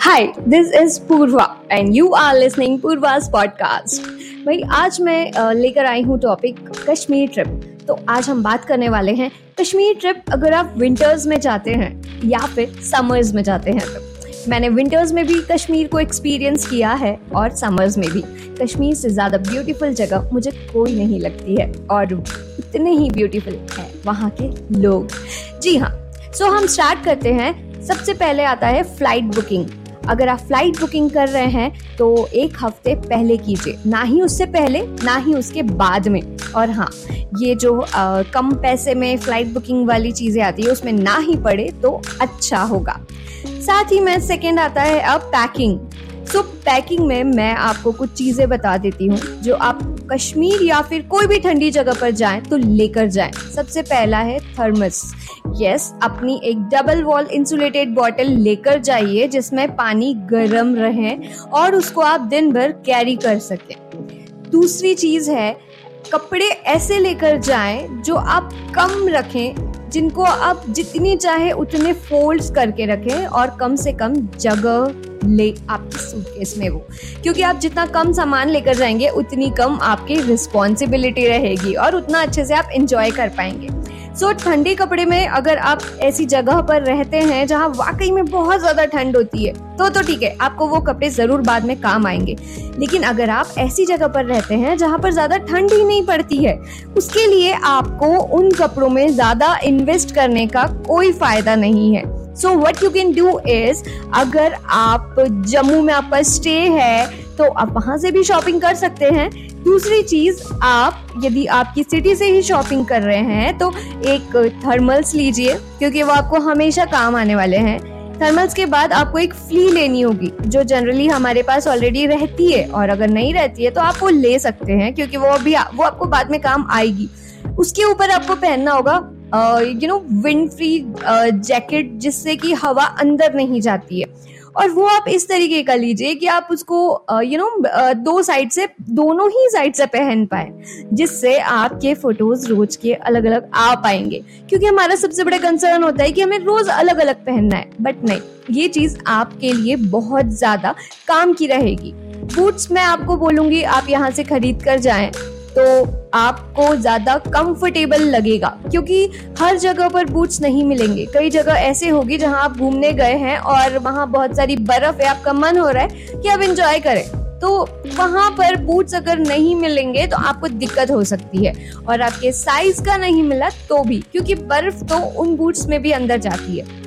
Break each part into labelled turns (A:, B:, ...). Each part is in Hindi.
A: Hi this is Purva and you are listening Purva's podcast भाई आज मैं लेकर आई हूँ टॉपिक कश्मीर ट्रिप तो आज हम बात करने वाले हैं कश्मीर ट्रिप अगर आप विंटर्स में जाते हैं या फिर समर्स में जाते हैं। तो मैंने विंटर्स में भी कश्मीर को एक्सपीरियंस किया है और समर्स में भी। कश्मीर से ज़्यादा ब्यूटीफुल जगह मुझे कोई नहीं लगती है और इतने ही ब्यूटीफुल है वहाँ के लोग। जी हाँ सो so, हम स्टार्ट करते हैं सबसे पहले आता है फ़्लाइट बुकिंग। अगर आप फ़्लाइट बुकिंग कर रहे हैं तो एक हफ़्ते पहले कीजिए। ना ही उससे पहले ना ही उसके बाद में। और हाँ ये जो आ, कम पैसे में फ़्लाइट बुकिंग वाली चीज़ें आती है उसमें ना ही पड़े तो अच्छा होगा। साथ ही में सेकेंड आता है अब पैकिंग। सो so, पैकिंग में मैं आपको कुछ चीज़ें बता देती हूँ जो आप कश्मीर या फिर कोई भी ठंडी जगह पर जाएँ तो लेकर जाएँ। सबसे पहला है थर्मस। यस अपनी एक डबल वॉल इंसुलेटेड बॉटल लेकर जाइए जिसमें पानी गर्म रहे और उसको आप दिन भर कैरी कर सकें। दूसरी चीज़ है, कपड़े ऐसे लेकर जाएँ जो आप कम रखें, जिनको आप जितनी चाहे उतने फोल्ड्स करके रखें और कम से कम जगह ले आपकी सूटकेस में वो। क्योंकि आप जितना कम सामान लेकर जाएँगे उतनी कम आपकी रिस्पॉन्सिबिलिटी रहेगी और उतना अच्छे से आप इंजॉय कर पाएँगे। सो so, ठंडे कपड़े में अगर आप ऐसी जगह पर रहते हैं जहाँ वाकई में बहुत ज़्यादा ठंड होती है तो तो ठीक है आपको वो कपड़े ज़रूर बाद में काम आएँगे। लेकिन अगर आप ऐसी जगह पर रहते हैं जहाँ पर ज़्यादा ठंड ही नहीं पड़ती है उसके लिए आपको उन कपड़ों में ज़्यादा इन्वेस्ट करने का कोई फ़ायदा नहीं है। So what you can do is अगर आप जम्मू में आपका स्टे है तो आप वहाँ से भी शॉपिंग कर सकते हैं। दूसरी चीज़, आप यदि आपकी सिटी से ही शॉपिंग कर रहे हैं तो एक थर्मल्स लीजिए, क्योंकि वो आपको हमेशा काम आने वाले हैं। थर्मल्स के बाद आपको एक फ्ली लेनी होगी, जो जनरली हमारे पास ऑलरेडी रहती है, और अगर नहीं रहती है तो आप वो ले सकते हैं, क्योंकि वो अभी वो आपको बाद में काम आएगी। उसके ऊपर आपको पहनना होगा you know wind free jacket जिससे कि हवा अंदर नहीं जाती है। और वो आप इस तरीके का लीजिए कि आप उसको यू नो दो साइड से, दोनों ही साइड से पहन पाए, जिससे आपके फ़ोटोज़ रोज के अलग अलग आ पाएँगे। क्योंकि हमारा सबसे बड़ा कंसर्न होता है कि हमें रोज अलग अलग पहनना है बट नहीं, ये चीज़ आपके लिए बहुत ज़्यादा काम की रहेगी। बूट्स मैं आपको बोलूँगी, आप यहाँ से खरीद कर जाएँ। तो आपको ज़्यादा कंफर्टेबल लगेगा, क्योंकि हर जगह पर बूट्स नहीं मिलेंगे। कई जगह ऐसे होगी जहाँ आप घूमने गए हैं और वहाँ बहुत सारी बर्फ़ है, आपका मन हो रहा है कि आप इंजॉय करें। तो वहाँ पर बूट्स अगर नहीं मिलेंगे तो आपको दिक्कत हो सकती है। और आपके साइज़ का नहीं मिला तो भी, क्योंकि बर्फ़ तो उन बूट्स में भी अंदर जाती है।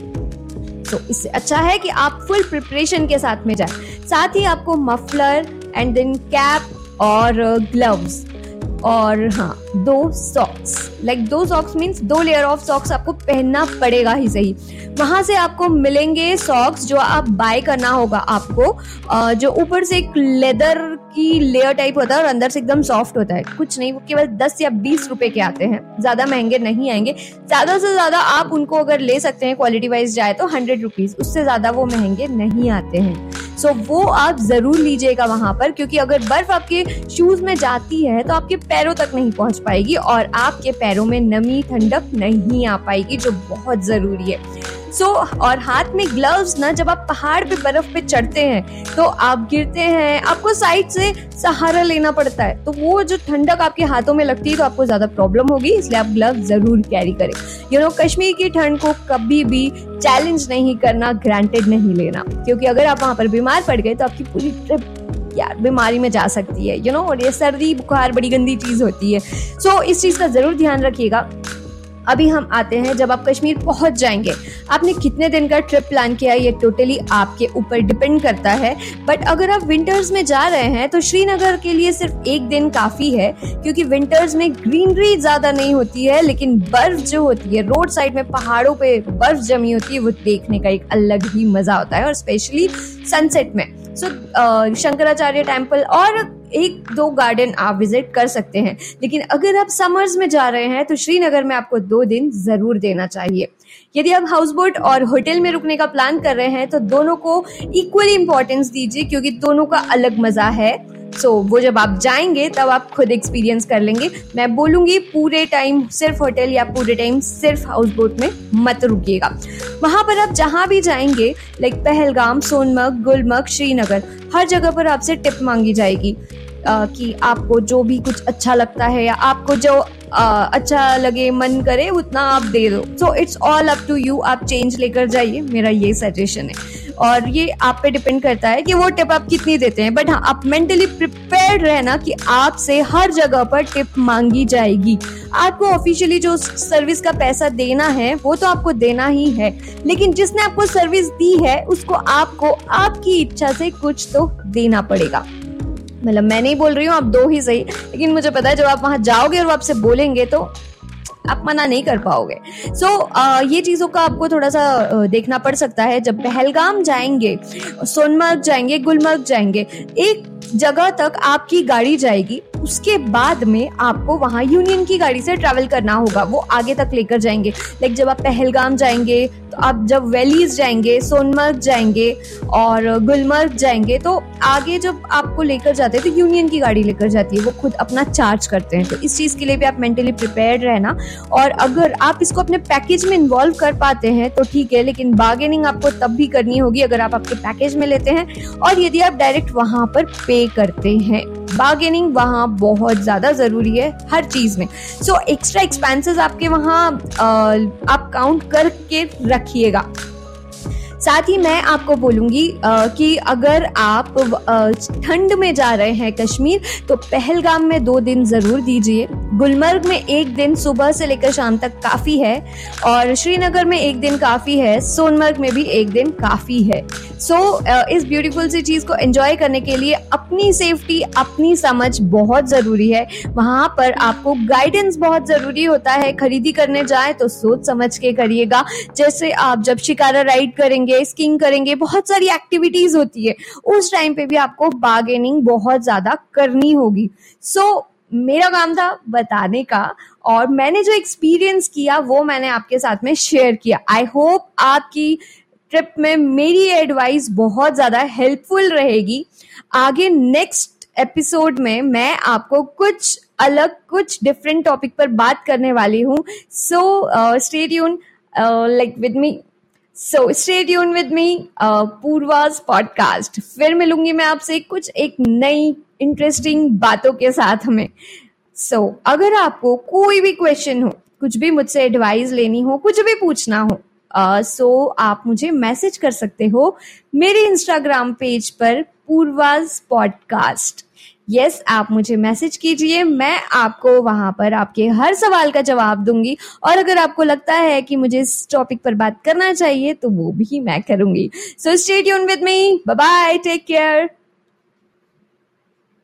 A: तो इससे अच्छा है कि आप फुल प्रिपरेशन के साथ में जाए। साथ ही आपको मफलर एंड देन कैप और ग्लव्स और हाँ दो सॉक्स लाइक दो सॉक्स मीन्स दो लेयर ऑफ़ सॉक्स आपको पहनना पड़ेगा ही सही. वहाँ से आपको मिलेंगे सॉक्स जो आप बाय करना होगा आपको. जो ऊपर से एक लेदर की लेयर टाइप होता है और अंदर से एकदम सॉफ्ट होता है. कुछ नहीं, वो केवल दस या बीस रुपए के आते हैं. ज़्यादा महँगे नहीं आएँगे. ज़्यादा से ज़्यादा आप उनको अगर ले सकते हैं क्वालिटी वाइज जाए तो हंड्रेड रुपीज़ उससे ज़्यादा वो महँगे नहीं आते हैं. सो so, वो आप ज़रूर लीजिएगा वहाँ पर क्योंकि अगर बर्फ़ आपके शूज़ में जाती है तो आपके पैरों तक नहीं पहुँच पाएगी और आपके पैरों में नमी ठंडक नहीं आ पाएगी जो बहुत ज़रूरी है। सो so, और हाथ में ग्लव्स ना जब आप पहाड़ पे बर्फ़ पे चढ़ते हैं तो आप गिरते हैं आपको साइड से सहारा लेना पड़ता है। तो वो जो ठंडक आपके हाथों में लगती है तो आपको ज़्यादा प्रॉब्लम होगी इसलिए आप ग्लव ज़रूर कैरी करें। यू नो कश्मीर की ठंड को कभी भी चैलेंज नहीं करना ग्रांटेड नहीं लेना। क्योंकि अगर आप वहाँ पर बीमार पड़ गए तो आपकी पूरी ट्रिप यार बीमारी में जा सकती है यू you नो know, और ये सर्दी बुखार बड़ी गंदी चीज़ होती है। सो so, इस चीज़ का ज़रूर ध्यान रखिएगा। अभी हम आते हैं जब आप कश्मीर पहुँच जाएँगे। आपने कितने दिन का ट्रिप प्लान किया? ये टोटली आपके ऊपर डिपेंड करता है। बट अगर आप विंटर्स में जा रहे हैं तो श्रीनगर के लिए सिर्फ़ एक दिन काफ़ी है क्योंकि विंटर्स में ग्रीनरी ज़्यादा नहीं होती है लेकिन बर्फ़ जो होती है रोड साइड में पहाड़ों पर बर्फ़ जमी होती है वो देखने का एक अलग ही मज़ा होता है और स्पेशली सनसेट में। सो so, शंकराचार्य टेंपल और एक दो गार्डन आप विज़िट कर सकते हैं। लेकिन अगर आप समर्स में जा रहे हैं तो श्रीनगर में आपको दो दिन ज़रूर देना चाहिए। यदि आप हाउस बोट और होटल में रुकने का प्लान कर रहे हैं तो दोनों को इक्वली इंपॉर्टेंस दीजिए क्योंकि दोनों का अलग मज़ा है। सो so, वो जब आप जाएँगे तब आप खुद एक्सपीरियंस कर लेंगे। मैं बोलूँगी पूरे टाइम सिर्फ़ होटल या पूरे टाइम सिर्फ़ हाउस बोट में मत रुकिएगा। वहाँ पर आप जहाँ भी जाएँगे लाइक पहलगाम सोनमर्ग गुलमर्ग श्रीनगर हर जगह पर आपसे टिप मांगी जाएगी। कि आपको जो भी कुछ अच्छा लगता है या आपको जो अच्छा लगे, मन करे, उतना आप दे दो। So it's all up to you आप चेंज लेकर जाइए। मेरा ये सजेशन है। और ये आप पे डिपेंड करता है कि वो टिप आप कितनी देते हैं। बट हाँ आप मेंटली प्रिपेयर रहना कि आपसे हर जगह पर टिप मांगी जाएगी। आपको ऑफिशियली जो सर्विस का पैसा देना है, वो तो आपको देना ही है। लेकिन जिसने आपको सर्विस दी है, उसको आपको, आपकी इच्छा से कुछ तो देना पड़ेगा। मतलब मैं नहीं बोल रही हूँ आप दो ही सही। लेकिन मुझे पता है जब आप वहाँ जाओगे और वो आपसे बोलेंगे तो आप मना नहीं कर पाओगे। सो so, ये चीज़ों का आपको थोड़ा सा देखना पड़ सकता है। जब पहलगाम जाएँगे सोनमर्ग जाएँगे गुलमर्ग जाएँगे एक जगह तक आपकी गाड़ी जाएगी। उसके बाद में आपको वहाँ यूनियन की गाड़ी से ट्रैवल करना होगा। वो आगे तक लेकर जाएँगे। लाइक जब आप पहलगाम जाएँगे तो आप जब वैलीज जाएँगे, सोनमर्ग जाएँगे और गुलमर्ग जाएँगे तो आगे जब आपको लेकर जाते हैं तो यूनियन की गाड़ी लेकर जाती है। वो खुद अपना चार्ज करते हैं। तो इस चीज़ के लिए भी आप मेंटली प्रिपेयर रहना। और अगर आप इसको अपने पैकेज में इन्वॉल्व कर पाते हैं तो ठीक है, लेकिन बार्गेनिंग आपको तब भी करनी होगी अगर आप आपके पैकेज में लेते हैं। और यदि आप डायरेक्ट वहाँ पर पे करते हैं। बार्गेनिंग वहाँ बहुत ज़्यादा ज़रूरी है, हर चीज़ में। सो एक्स्ट्रा एक्सपेंसेस आपके वहाँ आप काउंट करके रखिएगा। साथ ही मैं आपको बोलूँगी कि अगर आप ठंड में जा रहे हैं कश्मीर तो पहलगाम में दो दिन ज़रूर दीजिए। गुलमर्ग में एक दिन सुबह से लेकर शाम तक काफ़ी है और श्रीनगर में एक दिन काफ़ी है सोनमर्ग में भी एक दिन काफ़ी है। सो so, uh, इस ब्यूटीफुल सी चीज़ को एंजॉय करने के लिए अपनी सेफ्टी अपनी समझ बहुत ज़रूरी है। वहाँ पर आपको गाइडेंस बहुत ज़रूरी होता है। खरीदी करने जाए तो सोच समझ के करिएगा। जैसे आप जब शिकारा राइड करेंगे स्किंग करेंगे बहुत सारी एक्टिविटीज़ होती है। उस टाइम पे भी आपको बार्गेनिंग बहुत ज़्यादा करनी होगी। सो so, मेरा काम था बताने का और मैंने जो एक्सपीरियंस किया, वो मैंने आपके साथ में शेयर किया। आई होप आपकी ट्रिप में मेरी एडवाइस बहुत ज़्यादा हेल्पफुल रहेगी। आगे नेक्स्ट एपिसोड में मैं आपको कुछ अलग, कुछ डिफरेंट टॉपिक पर बात करने वाली हूँ। So stay tune like with me so stay tune with me Purva's podcast फिर मिलूँगी मैं आपसे कुछ एक नई इंटरेस्टिंग बातों के साथ हमें। सो so, अगर आपको कोई भी क्वेश्चन हो कुछ भी मुझसे एडवाइस लेनी हो कुछ भी पूछना हो सो uh, so आप मुझे मैसेज कर सकते हो मेरे इंस्टाग्राम पेज पर पूर्वाज पॉडकास्ट यस yes, आप मुझे मैसेज कीजिए मैं आपको वहाँ पर आपके हर सवाल का जवाब दूँगी। और अगर आपको लगता है कि मुझे इस टॉपिक पर बात करना चाहिए तो वो भी मैं करूँगी। So stay tune with me bye take care